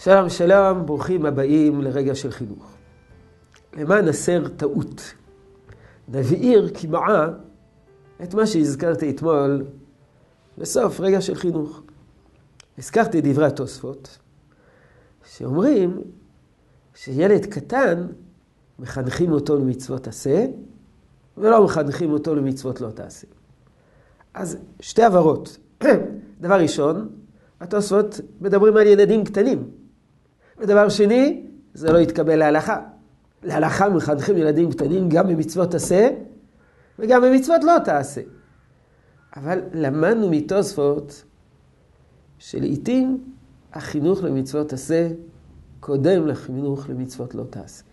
שלום שלום, ברוכים הבאים לרגע של חינוך. למען הסר טעות, נבהיר כמעה את מה שהזכרתי אתמול בסוף רגע של חינוך. הזכרתי דברי התוספות, שאומרים שילד קטן, מחנכים אותו למצוות עשה, ולא מחנכים אותו למצוות לא תעשה. אז שתי הבהרות. דבר ראשון, התוספות מדברים על ילדים קטנים. ודבר שני, זה לא יתקבל להלכה. להלכה מחנכים ילדים קטנים גם במצוות עשה וגם במצוות לא תעשה. אבל למדנו מתוספות שלעיתים החינוך למצוות עשה קודם לחינוך למצוות לא תעשה.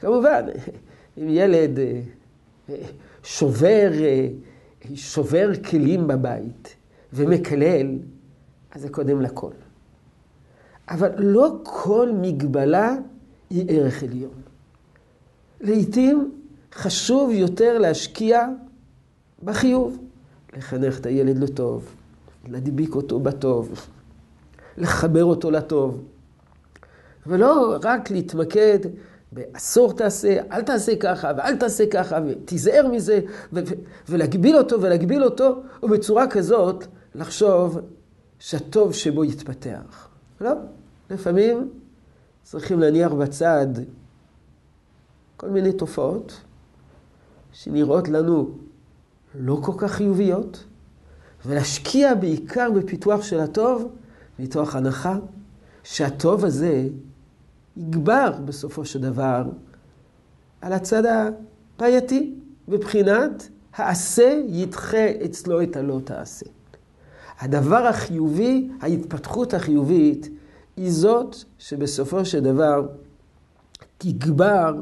כמובן, אם ילד אה, שובר, אה, שובר כלים בבית ומקלל, אז זה קודם לכל. אבל לא כל מגבלה היא ערך עליון. לעתים חשוב יותר להשקיע בחיוב. לחנך את הילד לטוב, להדביק אותו בטוב, לחבר אותו לטוב. ולא רק להתמקד באסור תעשה, אל תעשה ככה, ואל תעשה ככה, ותיזהר מזה, ולהגביל אותו ולהגביל אותו, ובצורה כזאת לחשוב שהטוב שבו יתפתח. לא, לפעמים צריכים להניח בצד כל מיני תופעות שנראות לנו לא כל כך חיוביות, ולהשקיע בעיקר בפיתוח של הטוב, מתוך הנחה שהטוב הזה יגבר בסופו של דבר על הצד הבעייתי, בבחינת העשה ידחה אצלו את הלא תעשה. הדבר החיובי, ההתפתחות החיובית, היא זאת שבסופו של דבר תגבר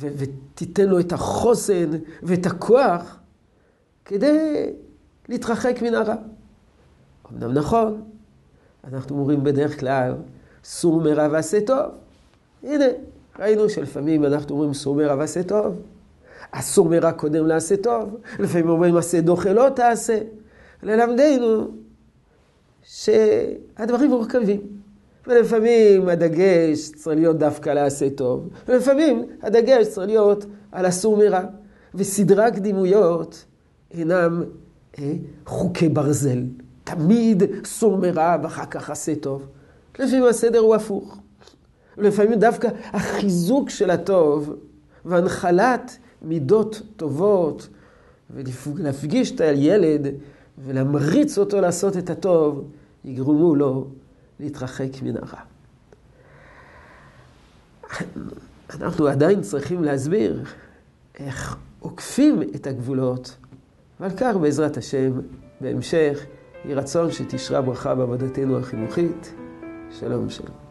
ו- ותיתן לו את החוסן ואת הכוח כדי להתרחק מן הרע. אמנם נכון, אנחנו אומרים בדרך כלל, סור מרע ועשה טוב. הנה, ראינו שלפעמים אנחנו אומרים סור מרע ועשה טוב. אסור מרע קודם לעשה טוב. לפעמים אומרים עשה דוחה לא תעשה. ללמדנו שהדברים מורכבים. ולפעמים הדגש צריך להיות דווקא לעשה טוב, ולפעמים הדגש צריך להיות על אסור מרע. וסדרי הקדימויות אינם אה, חוקי ברזל. תמיד סור מרע ואחר כך עשה טוב. לפעמים הסדר הוא הפוך. לפעמים דווקא החיזוק של הטוב והנחלת מידות טובות ולהפגיש את הילד ולהמריץ אותו לעשות את הטוב, יגרמו לו להתרחק מן הרע. אנחנו עדיין צריכים להסביר איך עוקפים את הגבולות, ועל כך בעזרת השם, בהמשך, יהי רצון שתשרה ברכה בעבודתנו החינוכית. שלום שלום.